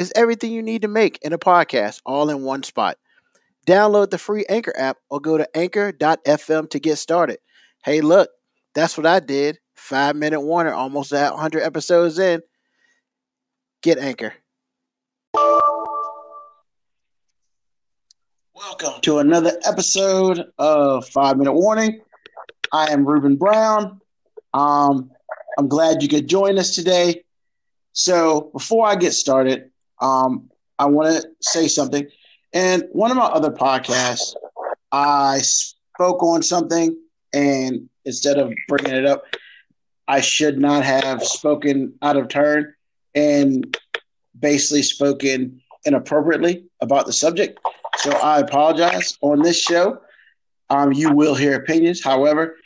It's everything you need to make in a podcast all in one spot. Download the free Anchor app or go to anchor.fm to get started. Hey, look, that's what I did. Five minute warner, almost at 100 episodes in. Get Anchor. Welcome to another episode of Five Minute Warning. I am Ruben Brown. Um, I'm glad you could join us today. So, before I get started, um, I want to say something. And one of my other podcasts, I spoke on something, and instead of bringing it up, I should not have spoken out of turn and basically spoken inappropriately about the subject. So I apologize. On this show, um, you will hear opinions. However,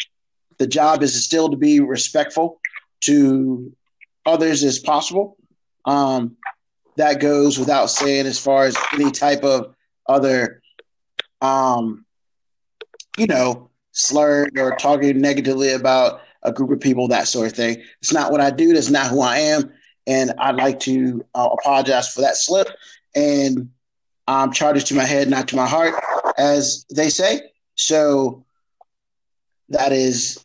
the job is still to be respectful to others as possible. Um, that goes without saying as far as any type of other, um, you know, slurred or talking negatively about a group of people, that sort of thing. It's not what I do. That's not who I am. And I'd like to uh, apologize for that slip. And I'm um, to my head, not to my heart, as they say. So that is